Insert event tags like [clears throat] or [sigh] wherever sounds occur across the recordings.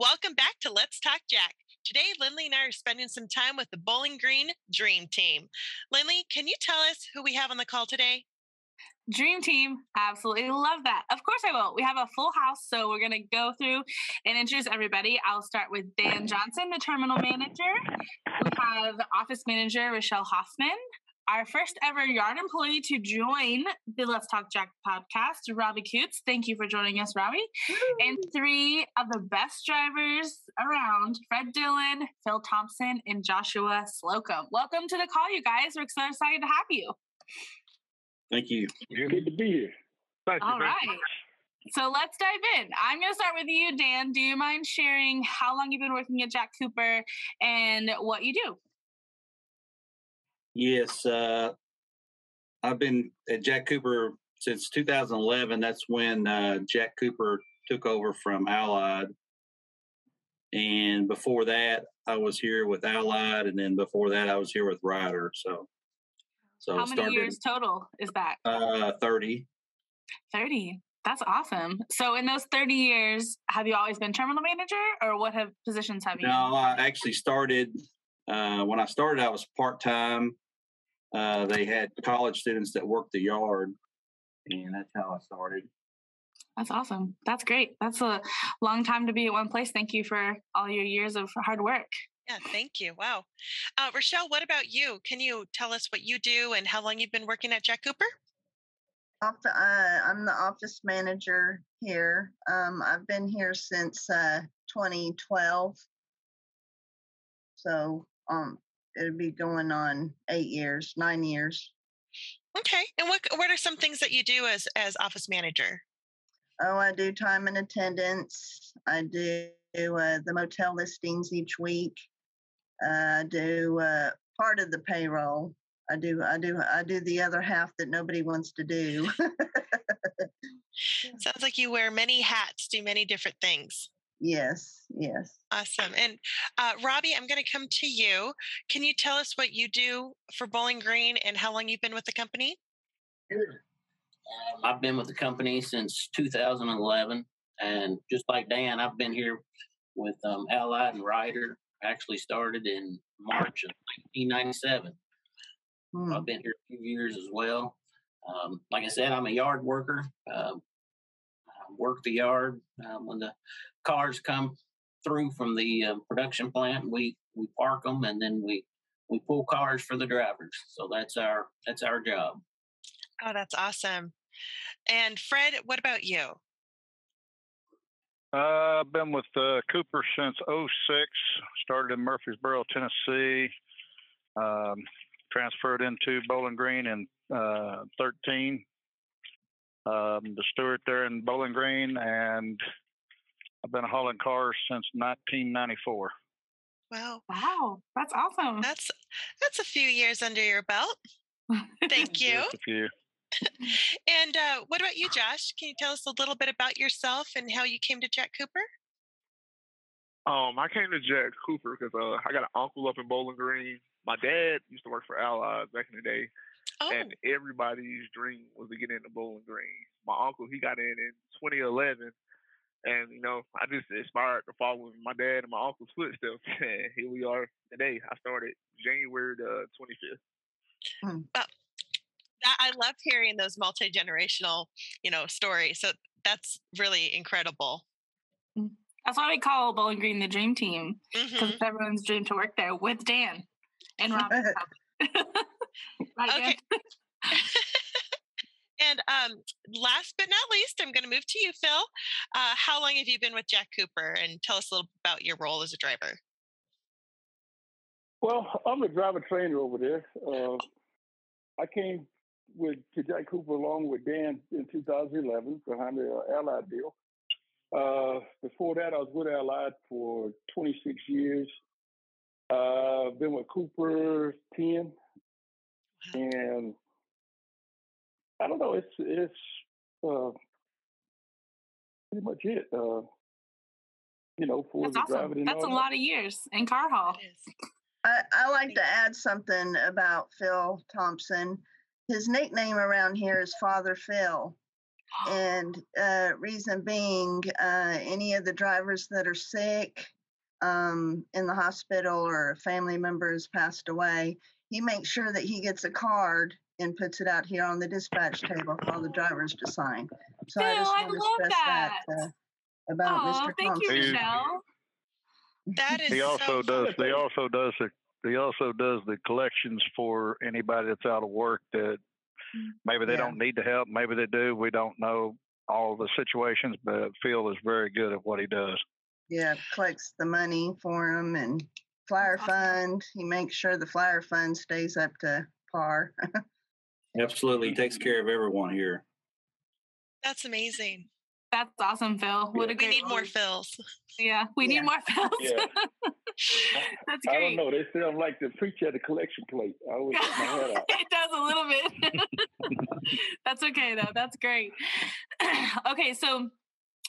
Welcome back to Let's Talk Jack. Today, Lindley and I are spending some time with the Bowling Green Dream Team. Lindley, can you tell us who we have on the call today? Dream Team, absolutely love that. Of course, I will. We have a full house, so we're going to go through and introduce everybody. I'll start with Dan Johnson, the terminal manager. We have office manager Rochelle Hoffman, our first ever yard employee to join the Let's Talk Jack podcast, Robbie Coots. Thank you for joining us, Robbie. And three of the best drivers around Fred Dillon, Phil Thompson, and Joshua Slocum. Welcome to the call, you guys. We're so excited to have you. Thank you. Good to be here. Thank you. All right. So let's dive in. I'm going to start with you, Dan. Do you mind sharing how long you've been working at Jack Cooper and what you do? Yes, uh, I've been at Jack Cooper since 2011. That's when uh, Jack Cooper took over from Allied. And before that, I was here with Allied, and then before that, I was here with Ryder. So, so how many started, years total is that? Uh, 30. 30. That's awesome. So, in those 30 years, have you always been terminal manager, or what have positions have you? No, I actually started uh, when I started. I was part time. Uh, they had college students that worked the yard, and that's how I started. That's awesome. That's great. That's a long time to be at one place. Thank you for all your years of hard work. Yeah, thank you. Wow. Uh, Rochelle, what about you? Can you tell us what you do and how long you've been working at Jack Cooper? Off uh, I'm the office manager here. Um, I've been here since uh, 2012. So um, it'll be going on eight years, nine years. Okay. And what what are some things that you do as as office manager? Oh, I do time and attendance. I do uh, the motel listings each week. Uh, I do uh, part of the payroll. I do I do I do the other half that nobody wants to do. [laughs] Sounds like you wear many hats, do many different things. Yes, yes. Awesome. And uh, Robbie, I'm going to come to you. Can you tell us what you do for Bowling Green and how long you've been with the company? Sure. Um, I've been with the company since 2011. And just like Dan, I've been here with um, Allied and Ryder. Actually started in March of 1997. Hmm. I've been here a few years as well. Um, like I said, I'm a yard worker. Um, I work the yard um, when the cars come through from the uh, production plant. We we park them and then we we pull cars for the drivers. So that's our that's our job. Oh, that's awesome. And Fred, what about you? Uh, I've been with uh, Cooper since 06. Started in Murfreesboro, Tennessee. Um, transferred into Bowling Green in uh, 13. Um, the steward there in Bowling Green, and I've been hauling cars since 1994. Wow. Wow, that's awesome. That's that's a few years under your belt. Thank [laughs] you. Just a few. [laughs] And uh, what about you, Josh? Can you tell us a little bit about yourself and how you came to Jack Cooper? Um, I came to Jack Cooper because uh, I got an uncle up in Bowling Green. My dad used to work for Allied back in the day, Oh, and everybody's dream was to get into Bowling Green. My uncle, he got in in 2011, and you know, I just inspired to follow my dad and my uncle's footsteps. [laughs] And here we are today. I started January the 25th. Hmm. Uh, that, I love hearing those multi generational, you know, stories. So that's really incredible. Hmm. That's why we call Bowling Green the dream team because Mhm. it's everyone's dream to work there with Dan and Robbie. [laughs] [laughs] right, Dan? Okay. And um, last but not least, I'm going to move to you, Phil. Uh, how long have you been with Jack Cooper? And tell us a little about your role as a driver. Well, I'm a driver trainer over there. Uh, I came with to Jack Cooper along with Dan in 2011 behind the uh, Allied deal. Uh, before that, I was with Allied for 26 years. Uh, been with Cooper 10, and I don't know. It's it's uh, pretty much it. Uh, you know, for That's the awesome. driving That's a that. lot of years in car haul. I, I like to add something about Phil Thompson. His nickname around here is Father Phil. [gasps] and uh, reason being, uh, any of the drivers that are sick um, in the hospital or a family member has passed away, he makes sure that he gets a card and puts it out here on the dispatch table for all the drivers to sign. So I Phil, just I to love that, that. uh, about Oh, Mr. thank you, Thompson. Michelle. That [laughs] is He also so does. fun. He also does the. He also does the collections for anybody that's out of work that maybe they Yeah. don't need the help, maybe they do. We don't know all the situations, but Phil is very good at what he does. Yeah, collects the money for them and flyer fund. He makes sure the flyer fund stays up to par. [laughs] Absolutely, he takes care of everyone here. That's amazing. That's awesome, Phil. What a great We great need more role. Phils. Yeah, we Yeah. need more Phils. Yeah. [laughs] [laughs] That's great. I don't know. They sound like the preacher at the collection plate. I always put my head out. [laughs] it does a little bit. That's okay though. That's great. [clears throat] okay, so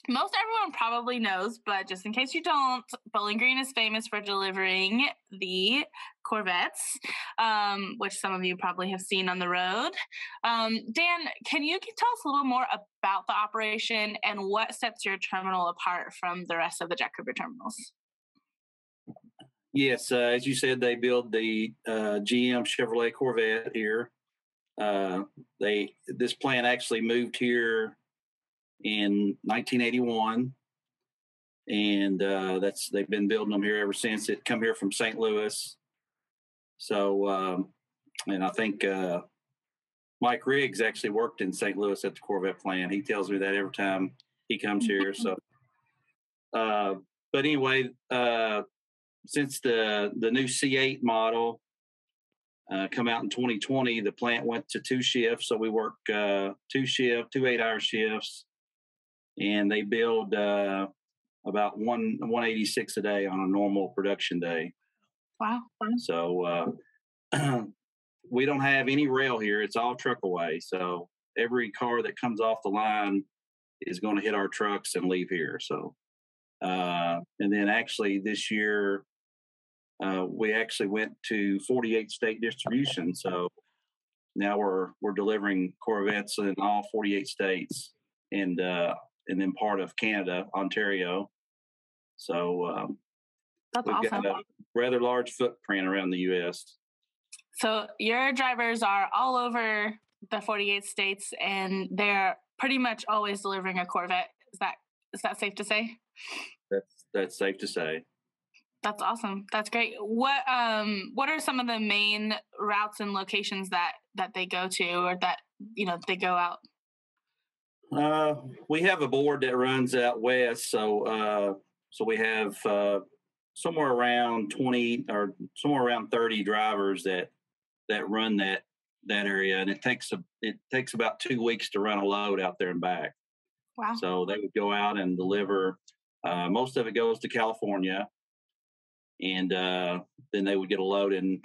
most everyone probably knows, but just in case you don't, Bowling Green is famous for delivering the Corvettes, um, which some of you probably have seen on the road. Um, Dan, can you tell us a little more about the operation and what sets your terminal apart from the rest of the Jack Cooper terminals? Yes, uh, as you said, they build the uh, GM Chevrolet Corvette here. Uh, they this plant actually moved here in 1981, and uh, that's they've been building them here ever since. It come here from St. Louis. So, um, and I think uh, Mike Riggs actually worked in St. Louis at the Corvette plant. He tells me that every time he comes here. So, [laughs] uh, but anyway, uh, since the the new C8 model uh, come out in 2020, the plant went to two shifts. So we work uh, two shift, two eight hour shifts, and they build uh, about one 186 a day on a normal production day. Wow. So uh, [clears throat] we don't have any rail here; it's all truck away. So every car that comes off the line is going to hit our trucks and leave here. So, uh, and then actually this year uh, we actually went to 48 state distribution. So now we're we're delivering Corvettes in all 48 states and uh, and then part of Canada, Ontario. So um, That's we've awesome. got a rather large footprint around the U.S. So your drivers are all over the 48 states and they're pretty much always delivering a Corvette. Is that is that safe to say? That's that's safe to say. That's awesome. That's great. What um what are some of the main routes and locations that that they go to or that you know they go out? Uh, we have a board that runs out west, so uh, so we have uh, somewhere around twenty or somewhere around thirty drivers that that run that that area, and it takes a it takes about two weeks to run a load out there and back. Wow. So they would go out and deliver. Uh, most of it goes to California, and uh, then they would get a load in,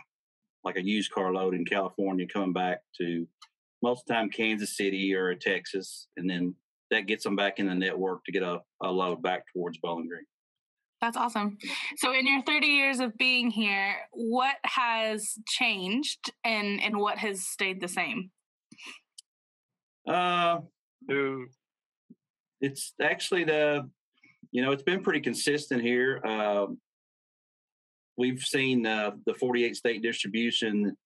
like a used car load in California, coming back to most of the time Kansas City or Texas, and then that gets them back in the network to get a, a load back towards Bowling Green. That's awesome. So in your 30 years of being here, what has changed and and what has stayed the same? Uh, it's actually the, you know, it's been pretty consistent here. Um, we've seen uh, the 48 state distribution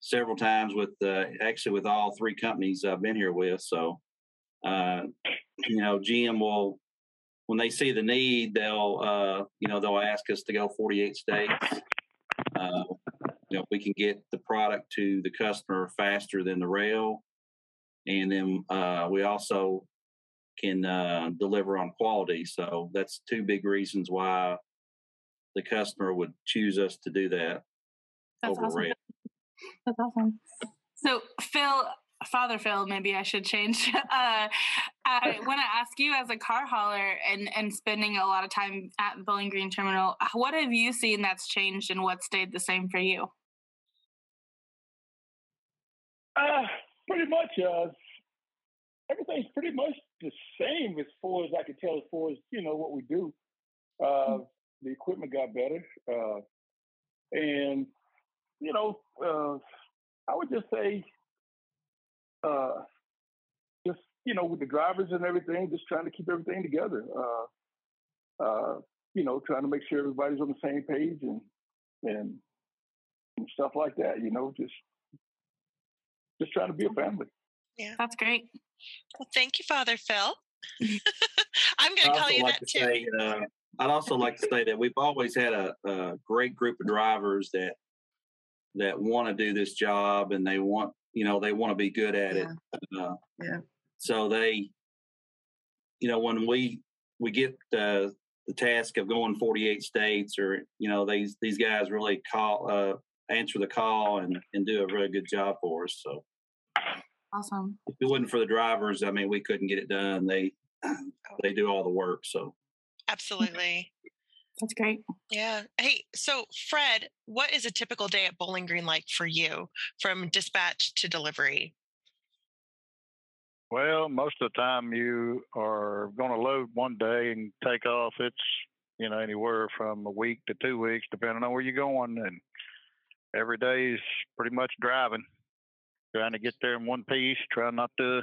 several times with uh, actually with all three companies I've been here with. So, uh, you know, GM will when they see the need, they'll uh, you know they'll ask us to go 48 states. Uh, you know, if we can get the product to the customer faster than the rail, and then uh, we also can uh, deliver on quality. So that's two big reasons why the customer would choose us to do that That's over awesome. rail. That's awesome. So, Phil, Father Phil, maybe I should change. [laughs] Uh, I want to ask you, as a car hauler and and spending a lot of time at the Bowling Green Terminal, what have you seen that's changed and what stayed the same for you? Uh, pretty much. Uh, everything's pretty much the same as far as I can tell. As far as you know what we do, uh, the equipment got better, uh, and you know, uh, I would just say, uh, just you know, with the drivers and everything, just trying to keep everything together. Uh, uh, you know, trying to make sure everybody's on the same page and and, and stuff like that. You know, just just trying to be a family. Yeah, that's great. Well, thank you, Father Phil. [laughs] [laughs] I'm going to call you like that too. Say, uh, I'd also like to say that we've always had a, a great group of drivers that that want to do this job and they want you know they want to be good at Yeah. it. Uh, Yeah. So they, you know, when we we get the the task of going 48 states, or you know, these these guys really call uh, answer the call and and do a really good job for us. So Awesome. if it wasn't for the drivers, I mean, we couldn't get it done. They [clears throat] they do all the work. So Absolutely. That's great. Yeah. Hey, so Fred, what is a typical day at Bowling Green like for you from dispatch to delivery? Well, most of the time you are going to load one day and take off. It's you know anywhere from a week to two weeks, depending on where you're going, and every day is pretty much driving, trying to get there in one piece, trying not to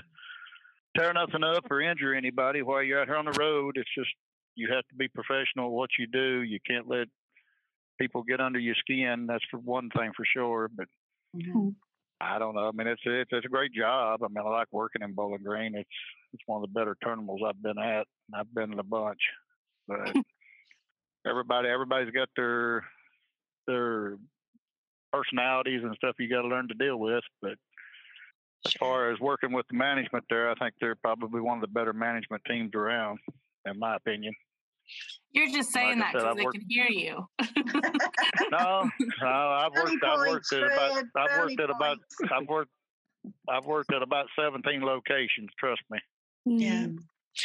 tear nothing up or injure anybody while you're out here on the road. It's just you have to be professional at what you do. You can't let people get under your skin. That's for one thing for sure. But Mhm. I don't know. I mean, it's it's it's a great job. I mean, I like working in Bowling Green. It's it's one of the better terminals I've been at. I've been in a bunch, but [laughs] everybody everybody's got their their personalities and stuff you got to learn to deal with. But as far as working with the management there, I think they're probably one of the better management teams around, in my opinion. You're just saying Like that because I've they worked- can hear you. No, [laughs] no, I've worked. I've worked at about. I've worked at about. [laughs] I've worked. I've worked at about seventeen locations. Trust me. Yeah. Mm.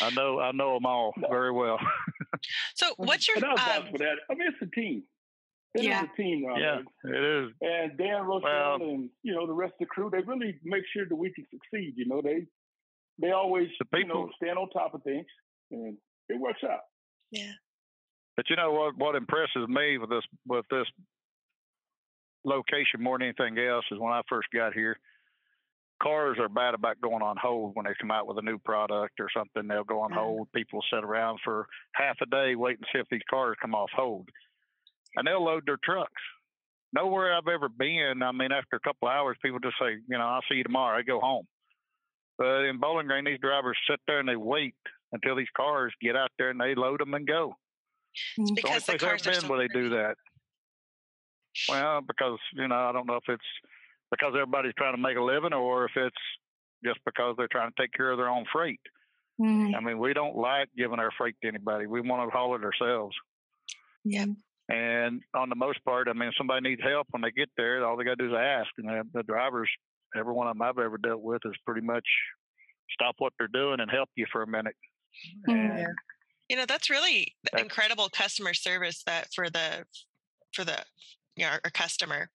I know. I know them all very well. So what's your And I was um, for that. I mean, it's a team. It is Yeah. a team. Now, yeah, it is. And Dan Rochelle Well- and you know the rest of the crew, they really make sure that we can succeed. You know, they they always The you know stand on top of things, and it works out. Yeah. But you know what? What impresses me with this with this location more than anything else is when I first got here, cars are bad about going on hold when they come out with a new product or something. They'll go on Mhm. hold. People sit around for half a day waiting to see if these cars come off hold, and they'll load their trucks. Nowhere I've ever been, I mean, after a couple of hours, people just say, you know, I'll see you tomorrow. I go home. But in Bowling Green, these drivers sit there and they wait until these cars get out there and they load them and go. Mm. The only Because the place I've cars are been so where they do that. Well, because you know, I don't know if it's because everybody's trying to make a living, or if it's just because they're trying to take care of their own freight. Mhm. I mean, we don't like giving our freight to anybody. We want to haul it ourselves. Yeah. And on the most part, I mean, if somebody needs help when they get there, all they got to do is ask. And the, the drivers, every one of them I've ever dealt with, is pretty much stop what they're doing and help you for a minute. And Yeah. You know, that's really That's- incredible customer service that for the for the you know, our, our customer.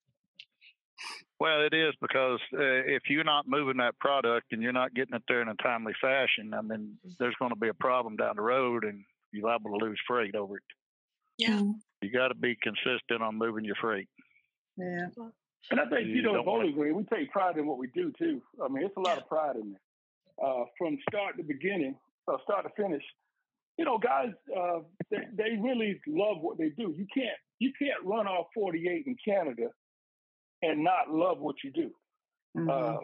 Well, it is because uh, if you're not moving that product and you're not getting it there in a timely fashion, I mean, there's going to be a problem down the road, and you're liable to lose freight over it. Yeah. Mhm. You got to be consistent on moving your freight. Yeah. And I think You you know, don't wanna- we take pride in what we do too. I mean, it's a lot of pride in there, uh, from start to beginning, uh, start to finish. You know, guys, uh, they, they really love what they do. You can't you can't run off 48 in Canada and not love what you do. Mhm. Uh,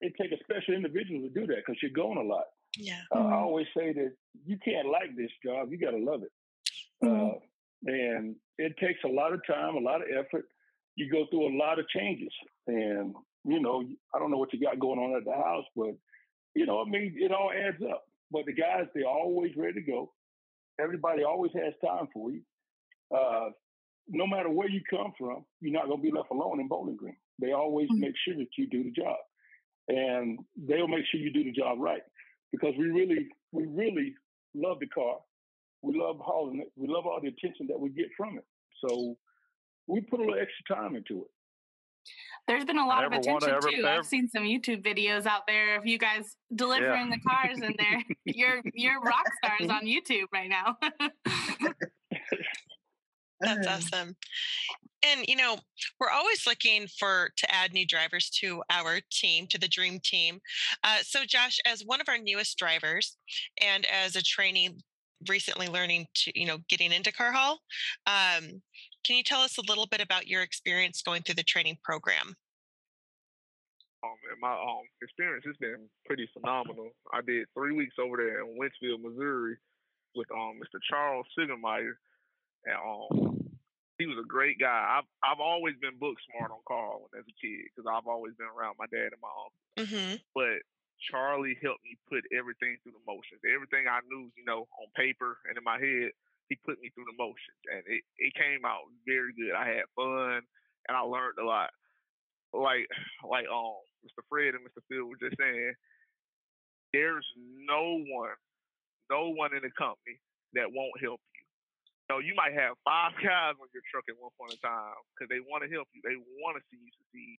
it takes a special individual to do that because you're going a lot. Yeah. Uh, I Mhm. always say that you can't like this job, you got to love it. Mhm. Uh, and it takes a lot of time, a lot of effort. You go through a lot of changes. And, you know, I don't know what you got going on at the house, but, you know, I mean, it all adds up. But the guys, they're always ready to go. Everybody always has time for you. Uh, no matter where you come from, you're not going to be left alone in Bowling Green. They always Mhm. make sure that you do the job. And they'll make sure you do the job right because we really, we really love the car. We love hauling it. We love all the attention that we get from it. So we put a little extra time into it. There's been a lot of Ever wanna attention ever- too. I've seen some YouTube videos out there of you guys delivering the cars, and they're [laughs] you're you're rock stars on YouTube right now. [laughs] That's awesome. And you know, we're always looking for to add new drivers to our team, to the dream team. Uh, so, Josh, as one of our newest drivers, and as a trainee recently learning to, you know, getting into car haul, um, can you tell us a little bit about your experience going through the training program? Um, my um experience has been pretty phenomenal. I did three weeks over there in Wentzville, Missouri, with um Mr. Charles Sigermeyer, and um he was a great guy. I've I've always been book smart on car haul as a kid because I've always been around my dad and my uncle. hmm But Charlie helped me put everything through the motions. Everything I knew, you know, on paper and in my head, he put me through the motions, and it it came out very good. I had fun and I learned a lot. Like like um Mr. Fred and Mr. Phil were just saying, there's no one, no one in the company that won't help you. So you might have five [laughs] guys on your truck at one point in time because they want to help you. They want to see you succeed.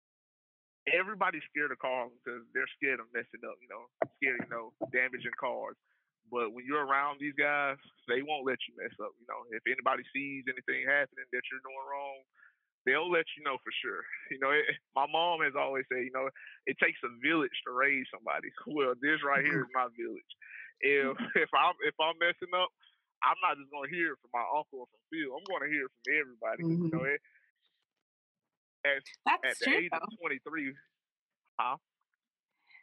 Everybody's scared of cars because they're scared of messing up, you know, scared, you know, damaging cars. But when you're around these guys, they won't let you mess up. You know, if anybody sees anything happening that you're doing wrong, they'll let you know for sure. [laughs] You know, it, my mom has always said, you know, it takes a village to raise somebody. [laughs] Well, this right here is [laughs] my village. If if I'm if I'm messing up, I'm not just gonna hear it from my uncle or from Phil. I'm gonna hear it from everybody. 'cause, You mm-hmm. know, it, at, at That's the true. age though. of 23, huh?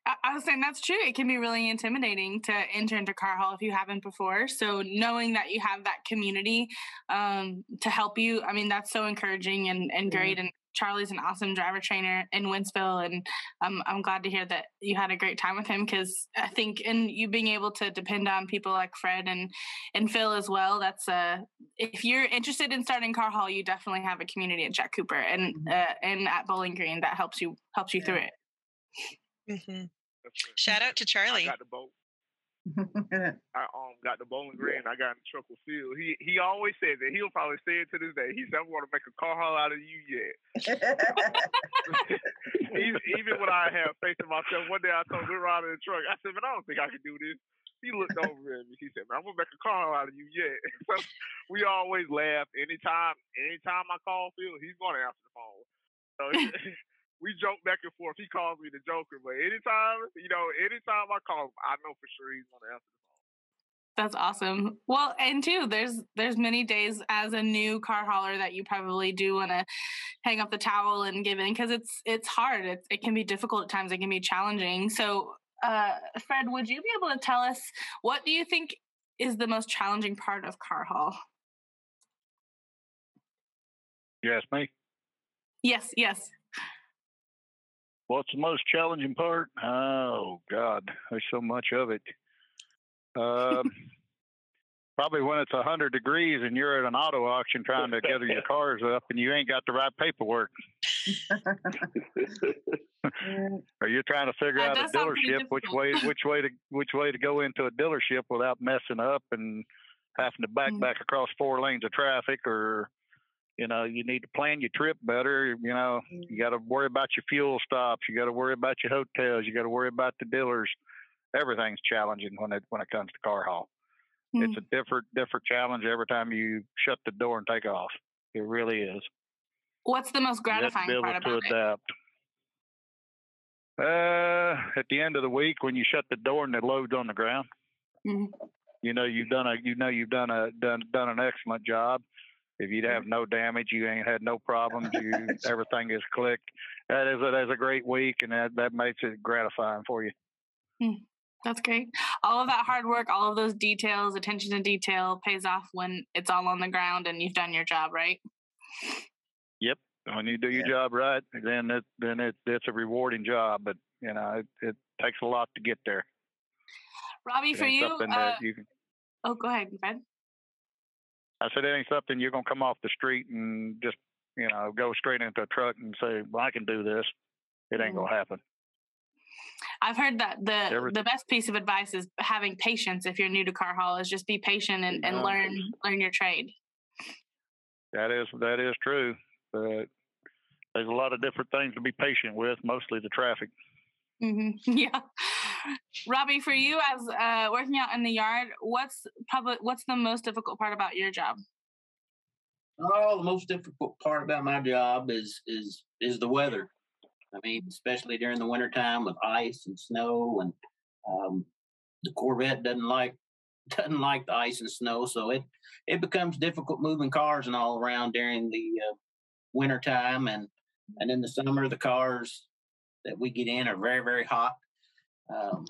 I, was saying that's true. It can be really intimidating to enter into car haul if you haven't before. So knowing that you have that community um, to help you, I mean, that's so encouraging and, and Yeah. great. And Charlie's an awesome driver trainer in Wentzville, and um, I'm glad to hear that you had a great time with him because I think and you being able to depend on people like Fred and and Phil as well. That's uh, if you're interested in starting car haul, you definitely have a community at Jack Cooper and Mhm. uh, and at Bowling Green that helps you helps you through it. Hmm Shout out to Charlie. I Charlie. got the boat. [laughs] I um got the bowling green. I got in the truck with Phil. He he always said that. He'll probably say it to this day. He said, "I'm going to make a car haul out of you yet." [laughs] [laughs] even, even when I have faith in myself, one day I told we were out in the truck. I said, "Man, I don't think I can do this." He looked over at me. He said, "Man, I'm gonna make a car haul out of you yet." so we always laugh. Anytime, anytime I call Phil, he's going to answer the phone. So we joke back and forth. He calls me the Joker, but anytime, you know, anytime I call him, I know for sure he's going to answer the phone. That's awesome. Well, and too, there's there's many days as a new car hauler that you probably do want to hang up the towel and give in because it's it's hard. It it can be difficult at times. It can be challenging. So, uh, Fred, would you be able to tell us what do you think is the most challenging part of car haul? You ask me. Yes, yes. What's the most challenging part? Oh God, there's so much of it. Um, [laughs] probably when it's a hundred degrees and you're at an auto auction trying to gather your [laughs] cars up and you ain't got the right paperwork, [laughs] or you're trying to figure That out a does sound pretty dealership which way which way to which way to go into a dealership without messing up and having to back Mm. back across four lanes of traffic or you know you need to plan your trip better you know. You got to worry about your fuel stops you got to worry about your hotels you got to worry about the dealers. Everything's challenging when it when it comes to car haul. It's a different different challenge every time you shut the door and take off. It really is. What's the most you to gratifying be able part to about it? adapt. Uh at the end of the week when you shut the door and it loads on the ground. Mhm. you know you've done a you know you've done a done done an excellent job if you'd have no damage you ain't had no problems you [laughs] everything is clicked that is a that's a great week and that that makes it gratifying for you That's great. All of that hard work, all of those details, attention to detail pays off when it's all on the ground and you've done your job, right? Yep. When you do your Yeah. job right then it then it it's a rewarding job but you know it, it takes a lot to get there Robbie, for you, uh, you can oh, go ahead, Fred. I said it ain't something you're gonna come off the street and just you know go straight into a truck and say, "Well, I can do this." It ain't gonna happen. I've heard that the Every- the best piece of advice is having patience. If you're new to car haul, is just be patient and, and Yeah. learn learn your trade. That is that is true, but there's a lot of different things to be patient with. Mostly the traffic. hmm [laughs] Yeah, Robbie, for you as uh, working out in the yard, what's probably what's the most difficult part about your job? Oh, the most difficult part about my job is is is the weather. I mean, especially during the wintertime with ice and snow, and um, the Corvette doesn't like [laughs] doesn't like the ice and snow, so it it becomes difficult moving cars and all around during the uh, wintertime, and and in the summer the cars that we get in are very very hot. Um,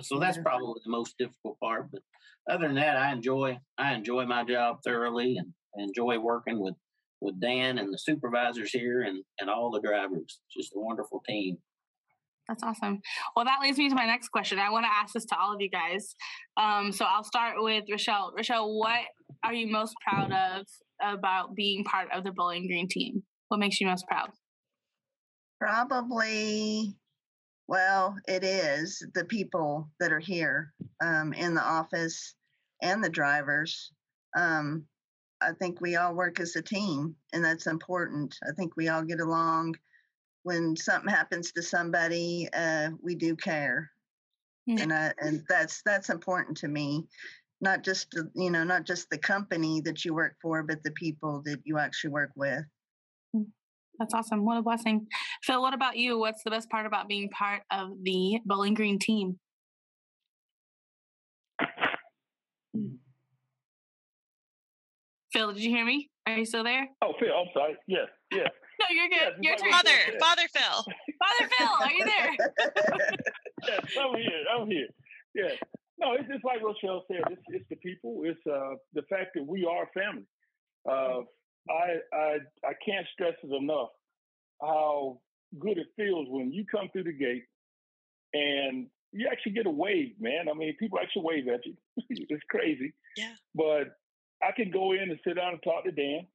so that's probably the most difficult part. But other than that, I enjoy I enjoy my job thoroughly and enjoy working with with Dan and the supervisors here and and all the drivers. Just a wonderful team. That's awesome. Well, that leads me to my next question. I want to ask this to all of you guys. Um, so I'll start with Rochelle. Rochelle, what are you most proud of about being part of the Bowling Green team? What makes you most proud? Probably, well, it is the people that are here um, in the office and the drivers. Um, I think we all work as a team, and that's important. I think we all get along. When something happens to somebody, uh, we do care, Mm. and I, and that's that's important to me. Not just you know, not just the company that you work for, but the people that you actually work with. That's awesome. What a blessing. Phil, what about you? What's the best part about being part of the Bowling Green team? Phil, did you hear me? Are you still there? Oh, Phil, I'm sorry. Yes, yes. [laughs] No, you're Yeah, good. Your just turn. like Father, Yeah. Father Phil. [laughs] Father Phil, are you there? [laughs] yes, I'm here. I'm here. Yeah. No, it's just like Rochelle said. It's, it's the people. It's uh, the fact that we are family. Uh, I I I can't stress it enough how good it feels when you come through the gate and you actually get a wave, man. I mean, people actually wave at you. [laughs] it's crazy. Yeah. But I can go in and sit down and talk to Dan.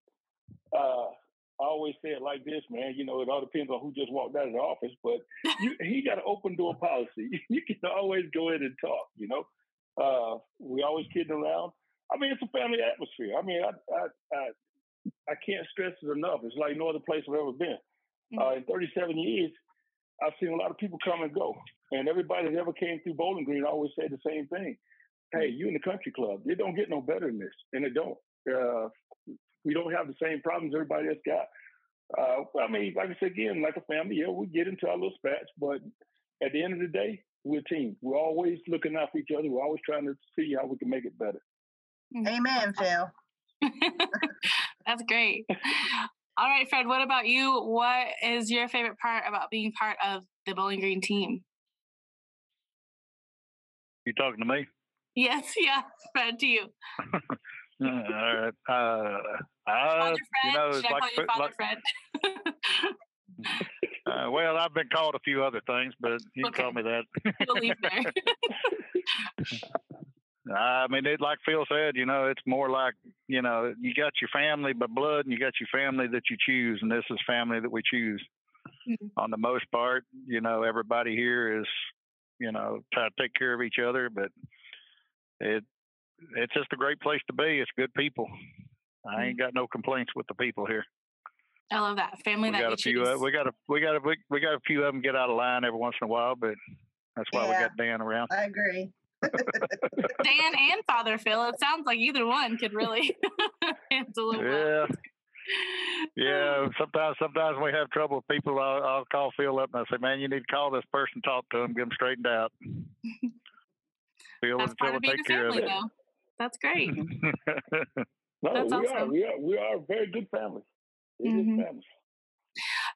Uh, I always say it like this, man. You know, it all depends on who just walked out of the office, but [laughs] you, he got an open door policy. [laughs] You can always go in and talk. You know, uh, we always kidding around. I mean, it's a family atmosphere. I mean, I I I, I can't stress it enough. It's like no other place I've ever been. Uh, in 37 years, I've seen a lot of people come and go, and everybody that ever came through Bowling Green always said the same thing. Hey, you in the country club, it don't get no better than this, and it don't. Uh, we don't have the same problems everybody else got. Uh, I mean, like I said again, like a family, yeah, we get into our little spats, but at the end of the day, we're a team. We're always looking out for each other. We're always trying to see how we can make it better. Amen, Phil. [laughs] That's great. All right, Fred, what about you? What is your favorite part about being part of the Bowling Green team? You talking to me? Yes, [laughs] yeah, Fred, to you. [laughs] All right. Uh, I, you know, Should it's like, you like [laughs] uh, well, I've been called a few other things, but you can call me that. We'll leave there. I mean, it like Phil said, you know, it's more like you know, you got your family by blood, and you got your family that you choose, and this is family that we choose. Mhm. On the most part, you know, everybody here is, you know, try to take care of each other, but it it's just a great place to be. It's good people. I ain't got no complaints with the people here. I love that family We that got we a few. Uh, we got a we got a we, we got a few of them get out of line every once in a while, but that's why we got Dan around. I agree. [laughs] Dan and Father Phil. It sounds like either one could really [laughs] handle it well. Yeah, [laughs] yeah. Sometimes, sometimes we have trouble with people. I'll, I'll call Phil up and I say, "Man, you need to call this person, talk to him, get them straightened out." Phil, That's Phil part will of take a care of family, it. though. That's great. No, That's we are. awesome. We are. We are a very good family. We're a Mhm. good family.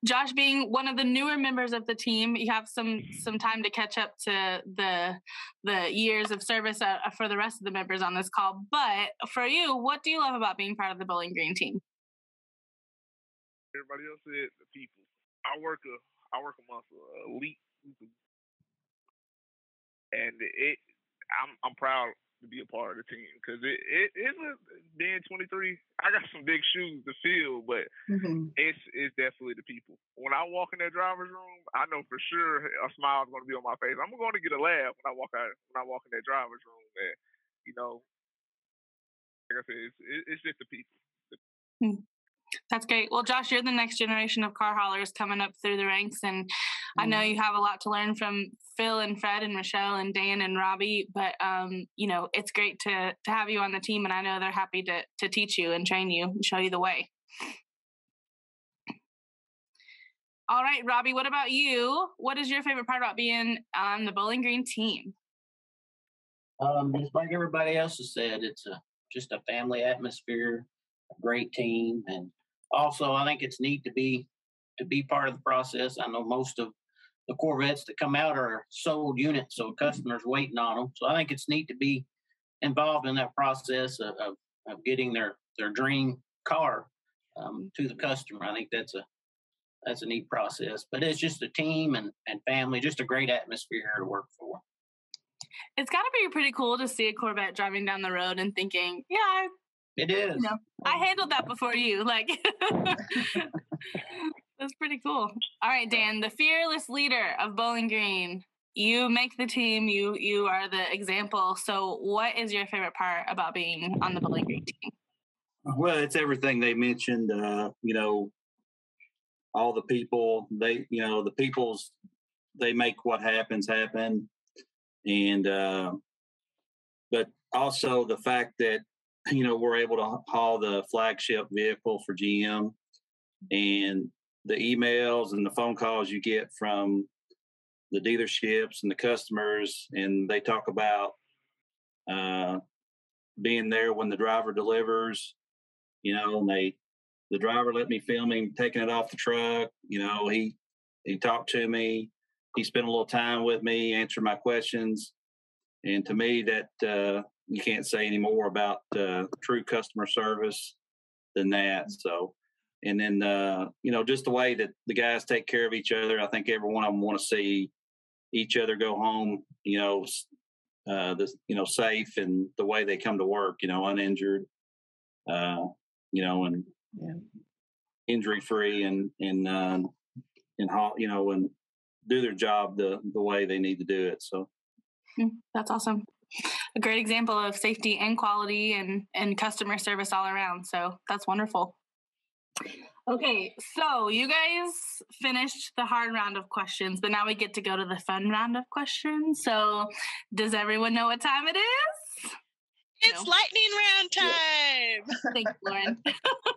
Josh, being one of the newer members of the team, you have some some time to catch up to the the years of service uh, for the rest of the members on this call. But for you, what do you love about being part of the Bowling Green team? Everybody else said the people. I work a I work amongst elite and it I'm I'm proud to be a part of the team because it it is a being 23. I got some big shoes to fill, but Mhm. it's it's definitely the people. When I walk in that driver's room, I know for sure a smile is going to be on my face. I'm going to get a laugh when I walk out when I walk in that driver's room. And you know, like I said, it's it's just the people. That's great. Well, Josh, you're the next generation of car haulers coming up through the ranks, and I know you have a lot to learn from Phil and Fred and Michelle and Dan and Robbie. But um, you know, it's great to to have you on the team, and I know they're happy to to teach you and train you and show you the way. All right, Robbie, what about you? What is your favorite part about being on the Bowling Green team? Um, just like everybody else has said, it's a just a family atmosphere, a great team, and also I think it's neat to be to be part of the process. I know most of the Corvettes that come out are sold units, so customers waiting on them. So I think it's neat to be involved in that process of, of, of getting their their dream car um, to the customer. I think that's a that's a neat process. But it's just a team and, and family, just a great atmosphere here to work for. It's got to be pretty cool to see a Corvette driving down the road and thinking, yeah, It is. you know, I handled that before you. Like, [laughs] that's pretty cool. All right, Dan, the fearless leader of Bowling Green. You make the team. You you are the example. So, what is your favorite part about being on the Bowling Green team? Well, it's everything they mentioned. Uh, you know, all the people they, you know, the people's they make what happens happen, and uh, but also the fact that you know we're able to haul the flagship vehicle for GM, and the emails and the phone calls you get from the dealerships and the customers, and they talk about uh, being there when the driver delivers you know, and they the driver let me film him taking it off the truck. You know, he he talked to me. He spent a little time with me, answered my questions, and to me, that uh, you can't say any more about uh, true customer service than that. So, and then uh, you know, just the way that the guys take care of each other. I think every one of them want to see each other go home. You know, uh, the you know safe and the way they come to work. You know, uninjured. Uh, you know, and Yeah. injury free and and uh, and how you know and do their job the the way they need to do it. So Mm, That's awesome. A great example of safety and quality and and customer service all around. So that's wonderful. Okay, so you guys finished the hard round of questions, but now we get to go to the fun round of questions. So, does everyone know what time it is? It's No. lightning round time. Thanks, Lauren. [laughs]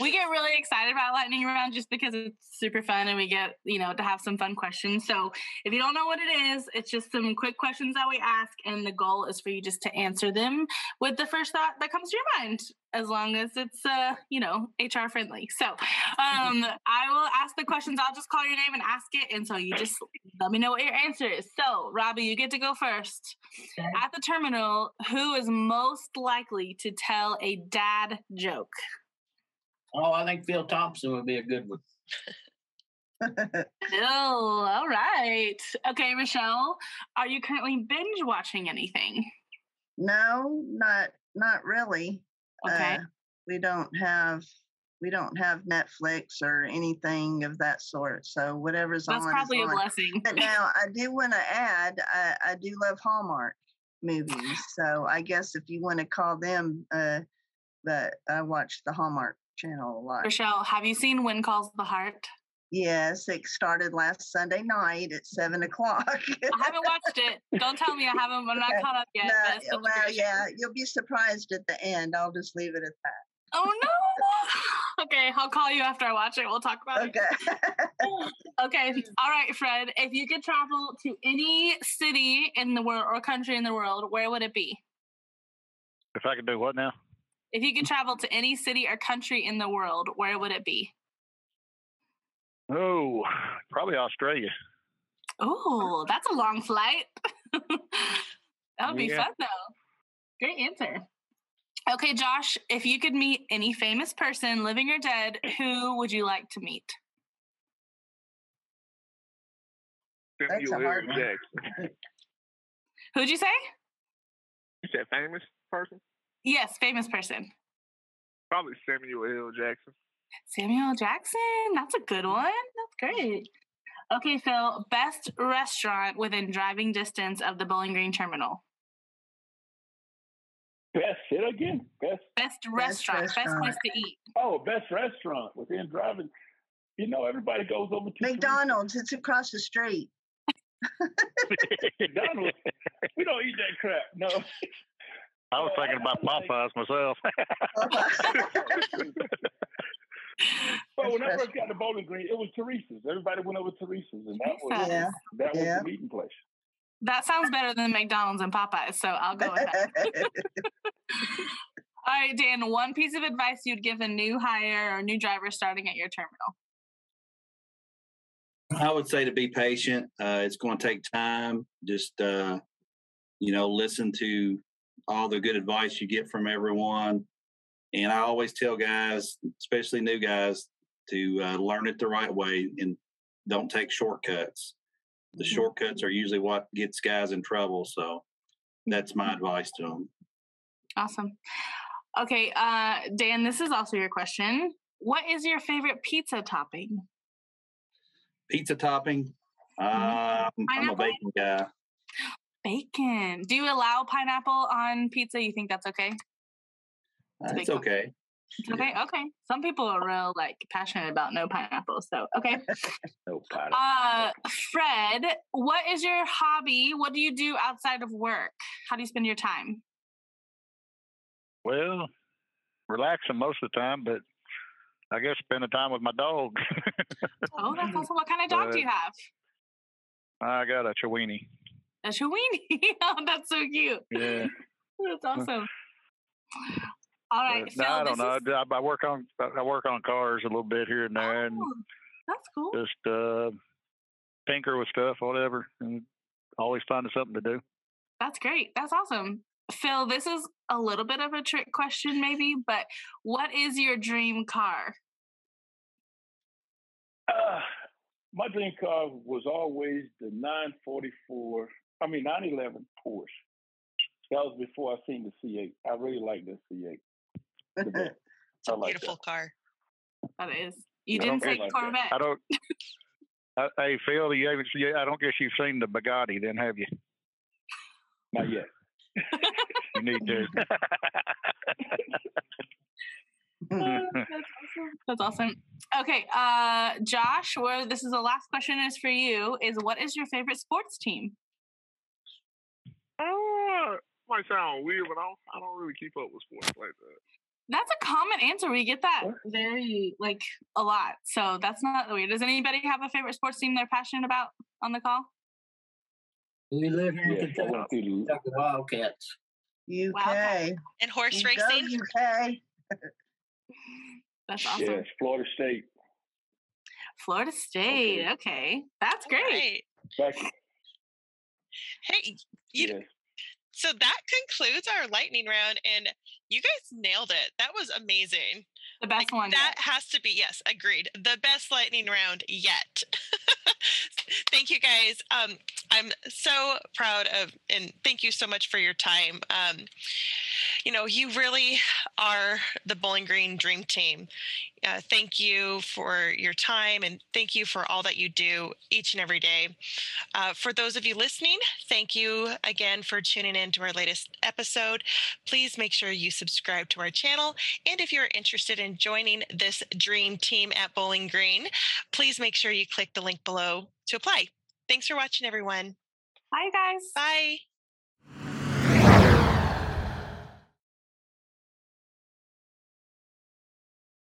we get really excited about lightning round just because it's super fun and we get, you know, to have some fun questions. So if you don't know what it is, it's just some quick questions that we ask, and the goal is for you just to answer them with the first thought that comes to your mind, as long as it's uh, you know, HR friendly. So um [laughs] I will ask the questions, I'll just call your name and ask it. And so you just let me know what your answer is. So Robbie, you get to go first. At the terminal, who is most likely to tell a dad joke? Oh, I think Phil Thompson would be a good one. [laughs] Oh, all right. Okay, Michelle, are you currently binge watching anything? no, not not really. Okay. Uh, we don't have we don't have Netflix or anything of that sort. So whatever's That's on That's probably is a on. blessing. But now I do want to add, I, I do love Hallmark movies. So I guess if you want to call them, uh, but I watch the Hallmark channel a lot. Michelle, have you seen When Calls the Heart? Yes, it started last Sunday night at seven o'clock. I haven't watched it. Don't tell me I haven't. I'm not [laughs] caught up yet. No, but it's such a well, great yeah, you'll be surprised at the end. I'll just leave it at oh, that. Oh no. [laughs] okay, I'll call you after I watch it. We'll talk [laughs] about that. it. Okay. Okay. All right, Fred. If you could travel to any city in the world or country in the world, where would it be? If I could do what now? If you could travel to any city or country in the world, where would it be? Oh, probably Australia. Oh, that's a long flight. [laughs] that would be Yeah. fun, though. Great answer. Okay, Josh, if you could meet any famous person, living or dead, who would you like to meet? That's a hard one. [laughs] Who'd you say? You said famous person? Yes, famous person. Probably Samuel L. Jackson. Samuel Jackson. That's a good one. That's great. Okay, Phil, best restaurant within driving distance of the Bowling Green Terminal. Best Say it again. Best Best restaurant, best place to eat. oh, best restaurant within driving. You know, everybody goes over to McDonald's, it's across the street. [laughs] McDonald's. we don't eat that crap. No. [laughs] I was thinking about Popeyes myself. [laughs] But when I first got to Bowling Green, it was Teresa's. Everybody went over to Teresa's, and that was Yeah. that was Yeah. the meeting place. That sounds better than McDonald's and Popeyes, so I'll go with that. [laughs] All right, Dan, one piece of advice you'd give a new hire or new driver starting at your terminal. I would say to be patient. Uh, it's going to take time. Just uh, you know, listen to all the good advice you get from everyone. And I always tell guys, especially new guys, to uh, learn it the right way and don't take shortcuts. The Mhm. shortcuts are usually what gets guys in trouble. So that's my advice to them. Awesome. Okay, uh, Dan, this is also your question. What is your favorite pizza topping? Pizza topping. Uh, I'm a bacon guy. Bacon. Do you allow pineapple on pizza? You think that's okay? Uh, big it's okay. It's okay. Okay. Some people are real like passionate about no pineapple. So okay. [laughs] No pineapple. Uh, Fred, what is your hobby? What do you do outside of work? How do you spend your time? Well, relaxing most of the time, but I guess spending time with my dog. Oh, that's [laughs] awesome. What kind of dog do you have? I got a Chiweenie. A Chiweenie. [laughs] oh, that's so cute. Yeah. [laughs] That's awesome. All right, But, Phil. no, I don't know. is- I, I work on I work on cars a little bit here and there, and Oh, that's cool. just uh, tinker with stuff, whatever. And always finding something to do. That's great. That's awesome. Phil, this is a little bit of a trick question, maybe, but what is your dream car? Uh, my dream car was always the 944. I mean 911 Porsche. That was before I seen the C8. I really like the C8. [laughs] The. It's a like beautiful car. That is. You I didn't say like that. Corvette. I don't. [laughs] I, hey Phil, you haven't. see- I don't guess you've seen the Bugatti, then have you? Not yet. [laughs] You need to. Uh, That's awesome. That's awesome. Okay, uh, Josh, where this is the last question is for you. Is what is your favorite sports team? Uh, might sound weird, but I don't, I don't really keep up with sports like that. That's a common answer. We get that very like a lot. So that's not weird. Does anybody have a favorite sports team they're passionate about on the call? We live here in Yes, Kentucky. went through the Kentucky Wildcats. UK. And horse You racing. UK. [laughs] That's awesome. yes, Florida State. Florida State. Okay. That's great. right. Back, Hey, you, yes. so that concludes our lightning round, and you guys nailed it. That was amazing. The best Like, one. That yet. has to be yes, agreed. The best lightning round yet. [laughs] thank you guys. Um, I'm so proud of, and thank you so much for your time. Um, you know, you really are the Bowling Green Dream Team. Uh, thank you for your time and thank you for all that you do each and every day. Uh, for those of you listening, thank you again for tuning in to our latest episode. Please make sure you subscribe to our channel. And if you're interested in joining this dream team at Bowling Green, please make sure you click the link below to apply. Thanks for watching, everyone. Bye, guys. Bye.